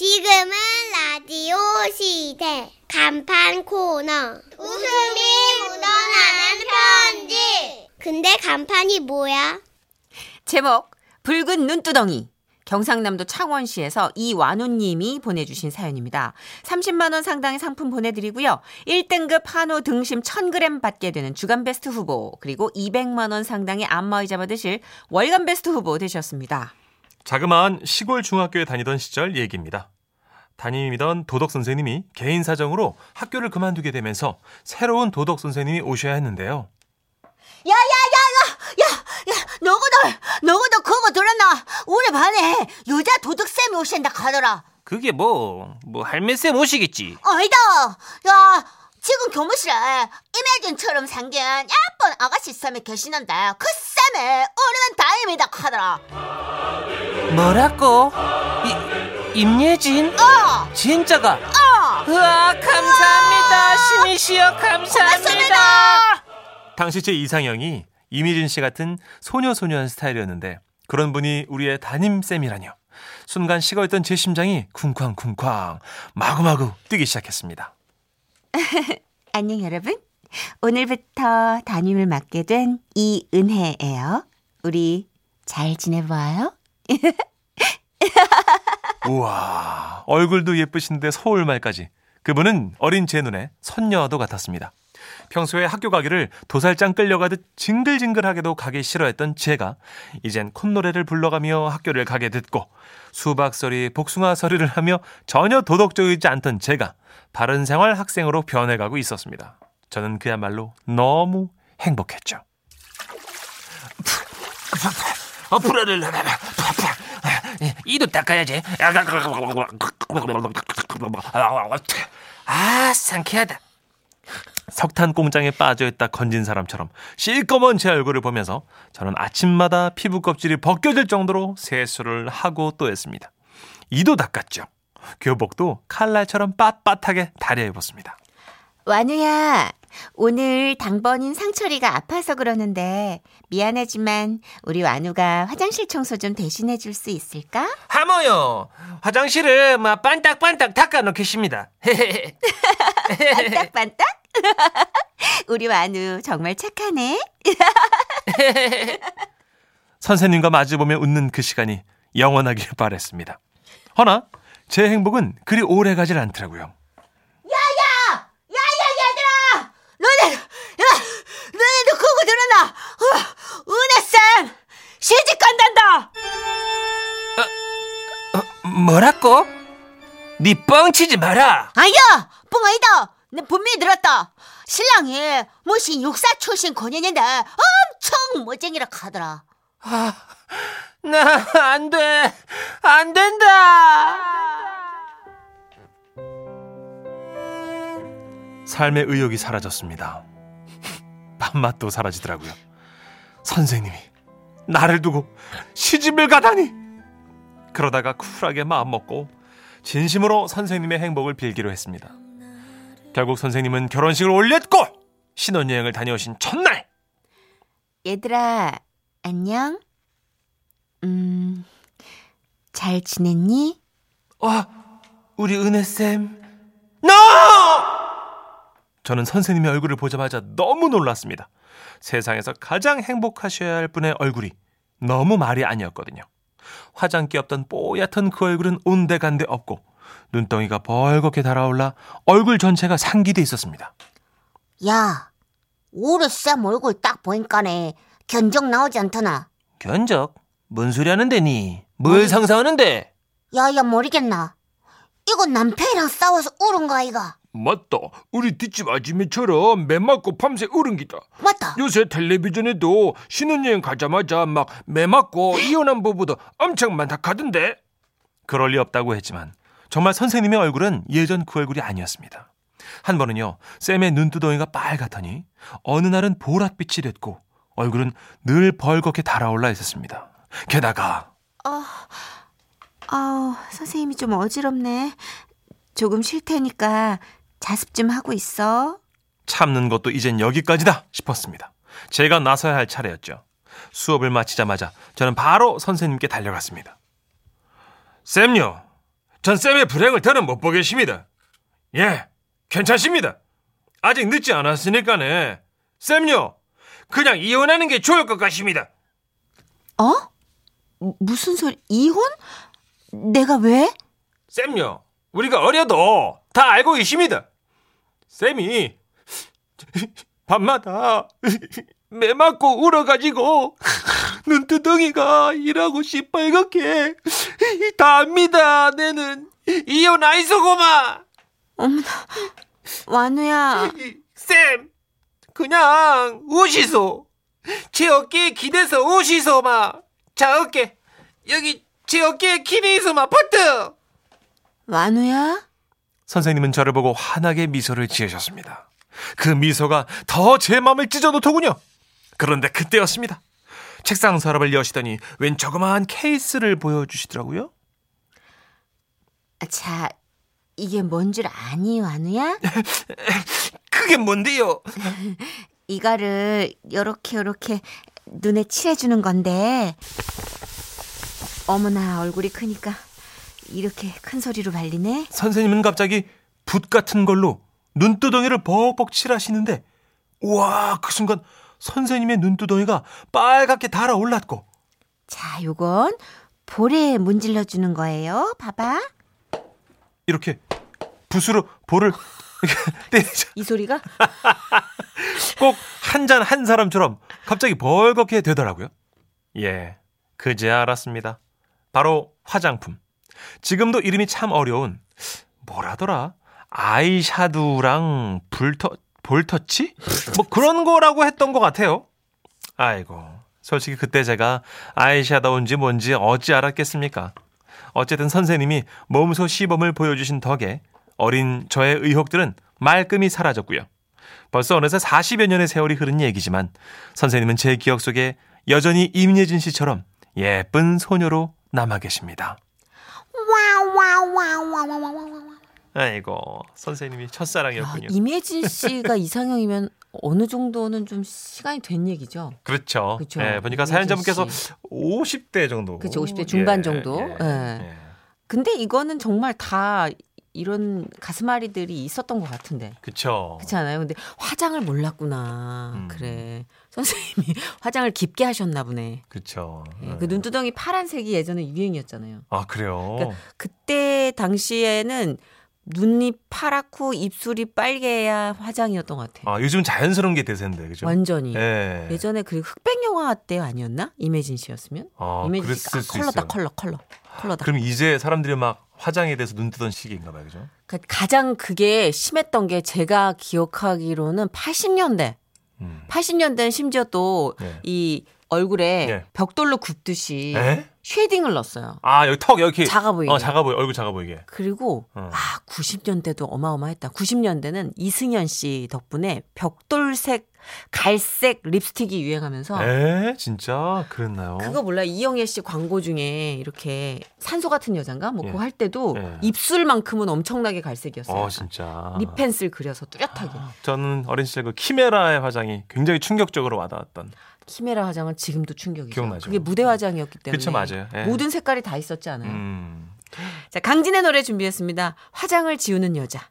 지금은 라디오 시대 간판 코너 웃음이 묻어나는 편지 근데 간판이 뭐야? 제목 붉은 눈두덩이 경상남도 창원시에서 이완우님이 보내주신 사연입니다. 30만 원 상당의 상품 보내드리고요. 1등급 한우 등심 1000g 받게 되는 주간 베스트 후보 그리고 200만 원 상당의 안마의자 받으실 월간 베스트 후보 되셨습니다. 자그마한 시골 중학교에 다니던 시절 얘기입니다. 담임이던 도덕 선생님이 개인 사정으로 학교를 그만두게 되면서 새로운 도덕 선생님이 오셔야 했는데요. 야야야야 야 너거들 너거들 그거 들었나 우리 반에 여자 도둑쌤이 오신다 하더라 그게 뭐, 뭐 할매쌤 오시겠지. 아니다 야 지금 교무실에 이매진처럼 생긴 예쁜 아가씨 쌤이 계시는데 그 쌤이 우리는 다임이다 하더라 뭐라고? 이, 임예진? 어 진짜가? 어. 우와, 감사합니다. 신이시여, 감사합니다. 당시 제 이상형이 이미진 씨 같은 소녀소녀한 스타일이었는데 그런 분이 우리의 담임쌤이라뇨. 순간 식어있던 제 심장이 쿵쾅쿵쾅 마구마구 뛰기 시작했습니다. 안녕 여러분. 오늘부터 담임을 맡게 된 이은혜예요. 우리 잘 지내봐요. 우와 얼굴도 예쁘신데 서울말까지 그분은 어린 제 눈에 선녀도 같았습니다. 평소에 학교 가기를 도살장 끌려가듯 징글징글하게도 가기 싫어했던 제가 이젠 콧노래를 불러가며 학교를 가게 됐고 수박서리 복숭아서리를 하며 전혀 도덕적이지 않던 제가 바른 생활 학생으로 변해가고 있었습니다. 저는 그야말로 너무 행복했죠. 어프라를 이도 닦아야지. 아, 상쾌하다. 석탄 공장에 빠져있다 건진 사람처럼 실꺼먼 제 얼굴을 보면서 저는 아침마다 피부 껍질이 벗겨질 정도로 세수를 하고 또 했습니다. 이도 닦았죠. 교복도 칼날처럼 빳빳하게 다려 입었습니다. 완우야, 오늘 당번인 상철이가 아파서 그러는데 미안하지만 우리 완우가 화장실 청소 좀 대신해 줄 수 있을까? 하모요. 화장실을 막 반딱반딱 닦아 놓겠습니다. 반딱반딱? 우리 완우 정말 착하네. 선생님과 마주보며 웃는 그 시간이 영원하길 바랬습니다. 허나 제 행복은 그리 오래 가질 않더라고요. 뭐라고? 니 뻥치지 마라. 아야 뻥 아니다 내 분명히 들었다 신랑이 무슨 육사 출신 권인인데 엄청 멋쟁이라 하더라 나안 돼. 안 된다. 삶의 의욕이 사라졌습니다. 밥맛도 사라지더라고요. 선생님이 나를 두고 시집을 가다니. 그러다가 쿨하게 마음먹고 진심으로 선생님의 행복을 빌기로 했습니다. 결국 선생님은 결혼식을 올렸고 신혼여행을 다녀오신 첫날 얘들아, 안녕? 음, 잘 지냈니? 아, 우리 은혜쌤. 너! 저는 선생님의 얼굴을 보자마자 너무 놀랐습니다. 세상에서 가장 행복하셔야 할 분의 얼굴이 너무 말이 아니었거든요. 화장기 없던 뽀얗던 그 얼굴은 온데간데 없고 눈덩이가 벌겋게 달아올라 얼굴 전체가 상기돼 있었습니다. 야쌤 얼굴 딱 보니까네 견적 나오지 않더나 견적? 뭔 소리 하는데 니? 뭘 상상하는데? 야야 모르겠나 이거 남편이랑 싸워서 울은 거 아이가 맞다. 우리 뒷집 아줌매처럼 매 맞고 밤새 울은 기다. 맞다 요새 텔레비전에도 신혼여행 가자마자 막 매 맞고 이혼한 부부도 엄청 많다 카던데. 그럴 리 없다고 했지만 정말 선생님의 얼굴은 예전 그 얼굴이 아니었습니다. 한 번은요, 쌤의 눈두덩이가 빨갛더니 어느 날은 보랏빛이 됐고 얼굴은 늘 벌겋게 달아올라 있었습니다. 게다가 아, 선생님이 좀 어지럽네. 조금 쉴 테니까 자습 좀 하고 있어. 참는 것도 이젠 여기까지다 싶었습니다. 제가 나서야 할 차례였죠. 수업을 마치자마자 저는 바로 선생님께 달려갔습니다. 쌤요, 전 쌤의 불행을 더는 못 보겠습니다. 예, 괜찮습니다. 아직 늦지 않았으니까네. 쌤요, 그냥 이혼하는 게 좋을 것 같습니다. 어? 무- 무슨 소리? 이혼? 내가 왜? 쌤요, 우리가 어려도 다 알고 계십니다. 쌤이 밤마다 매 맞고 울어가지고 눈두덩이가 일하고 시뻘겋게 다 압니다. 내는 이혼 아이소고마. 어머나. 완우야. 쌤, 그냥 우시소. 제 어깨에 기대서 우시소마. 자 어깨 여기 제 어깨에 기대서마 버트. 완우야? 선생님은 저를 보고 환하게 미소를 지으셨습니다. 그 미소가 더 제 마음을 찢어놓더군요. 그런데 그때였습니다. 책상 서랍을 여시더니 웬 조그마한 케이스를 보여주시더라고요. 자, 이게 뭔 줄 아니, 완우야? 그게 뭔데요? 이거를 요렇게 요렇게 눈에 칠해주는 건데 어머나 얼굴이 크니까 이렇게 큰 소리로 발리네 선생님은 갑자기 붓 같은 걸로 눈두덩이를 벅벅 칠하시는데 우와 그 순간 선생님의 눈두덩이가 빨갛게 달아올랐고 자 요건 볼에 문질러 주는 거예요 봐봐 이렇게 붓으로 볼을 때리자 이 소리가 꼭 한잔한 사람처럼 갑자기 벌겋게 되더라고요. 예, 그제야 알았습니다. 바로 화장품. 지금도 이름이 참 어려운 뭐라더라? 아이샤도우랑 불터 볼터치? 뭐 그런 거라고 했던 것 같아요. 아이고, 솔직히 그때 제가 아이샤도우인지 뭔지 어찌 알았겠습니까? 어쨌든 선생님이 몸소 시범을 보여주신 덕에 어린 저의 의혹들은 말끔히 사라졌고요. 벌써 어느새 40여 년의 세월이 흐른 얘기지만 선생님은 제 기억 속에 여전히 임예진 씨처럼 예쁜 소녀로 남아 계십니다. 아이고 선생님이 야, 첫사랑이었군요. 임혜진 씨가 이상형이면 어느 정도는 좀 시간이 된 얘기죠 그렇죠. 그쵸. 예, 보니까 사연자분께서 씨. 50대 정도. 그쵸, 50대 중반 정도. 예. 예. 근데 이거는 정말 다 이런 가슴앓이들이 있었던 것 같은데 그쵸. 그렇지 않아요? 근데 화장을 몰랐구나. 음. 그래. 선생님이 화장을 깊게 하셨나 보네. 예, 예. 그 눈두덩이 파란색이 예전에 유행이었잖아요. 아 그래요. 그러니까 그때 당시에는 눈이 파랗고 입술이 빨개야 화장이었던 것 같아. 아 요즘 자연스러운 게 대세인데 그죠? 완전히. 예. 예전에 그 흑백 영화 때 아니었나? 이매진 씨였으면? 아, 이매진 씨가 수 컬러다. 컬러 컬러 컬러다. 그럼 이제 사람들이 막 화장에 대해서 눈 뜨던 시기인가 봐요, 그죠? 그 가장 그게 심했던 게 제가 기억하기로는 80년대. 음. 80년대는 심지어 또이 네. 얼굴에 네. 벽돌로 굽듯이 에? shading을 넣었어요. 아 여기 턱 여기 작아 보이게. 어 작아 보여 얼굴 작아 보이게. 그리고 어. 아 90년대도 어마어마했다. 90년대는 이승연 씨 덕분에 벽돌색 갈색 립스틱이 유행하면서 에 진짜 그랬나요? 그거 몰라 이영애 씨 광고 중에 이렇게 산소 같은 여잔가 뭐 예. 그거 할 때도 예. 입술만큼은 엄청나게 갈색이었어요. 어 진짜. 립 펜슬 그려서 뚜렷하게. 저는 어린 시절 그 키메라의 화장이 굉장히 충격적으로 와닿았던. 키메라 화장은 지금도 충격이죠. 기억나죠? 그게 무대 화장이었기 때문에 그쵸, 맞아요. 예. 모든 색깔이 다 있었지 않아요. 음. 자 강진의 노래 준비했습니다. 화장을 지우는 여자.